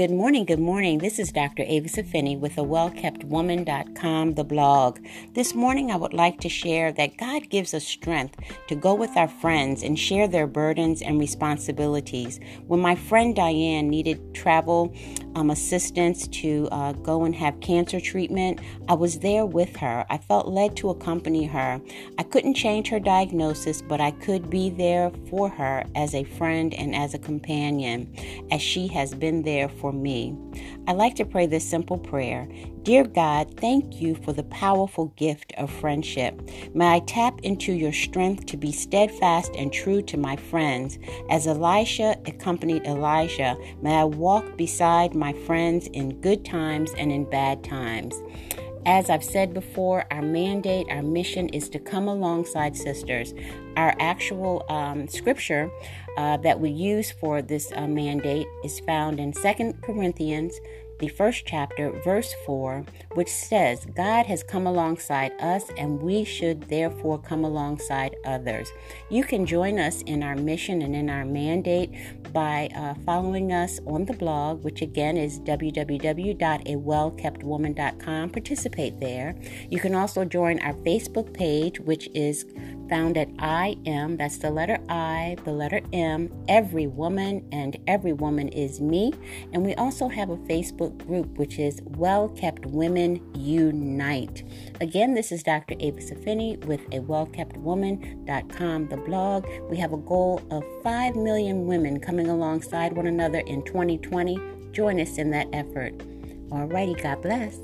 Good morning, good morning. This is Dr. Avis Affinii with the wellkeptwoman.com, the blog. This morning I would like to share that God gives us strength to go with our friends and share their burdens and responsibilities. When my friend Diane needed travel um, assistance to uh, go and have cancer treatment, I was there with her. I felt led to accompany her. I couldn't change her diagnosis, but I could be there for her as a friend and as a companion, as she has been there for for me. I like to pray this simple prayer Dear God, thank you for the powerful gift of friendship. May I tap into your strength to be steadfast and true to my friends. As Elisha accompanied Elijah, may I walk beside my friends in good times and in bad times. As I've said before, our mandate, our mission is to come alongside sisters. Our actual um, scripture uh, that we use for this uh, mandate is found in Second Corinthians the first chapter, verse 4, which says, God has come alongside us and we should therefore come alongside others. You can join us in our mission and in our mandate by uh, following us on the blog, which again is www.awellkeptwoman.com. Participate there. You can also join our Facebook page, which is found at I am, that's the letter I, the letter M, every woman, and every woman is me. And we also have a Facebook group, which is Well Kept Women Unite. Again, this is Dr. Avis Affinii with a wellkeptwoman.com, the blog. We have a goal of 5 million women coming alongside one another in 2020. Join us in that effort. Alrighty, God bless.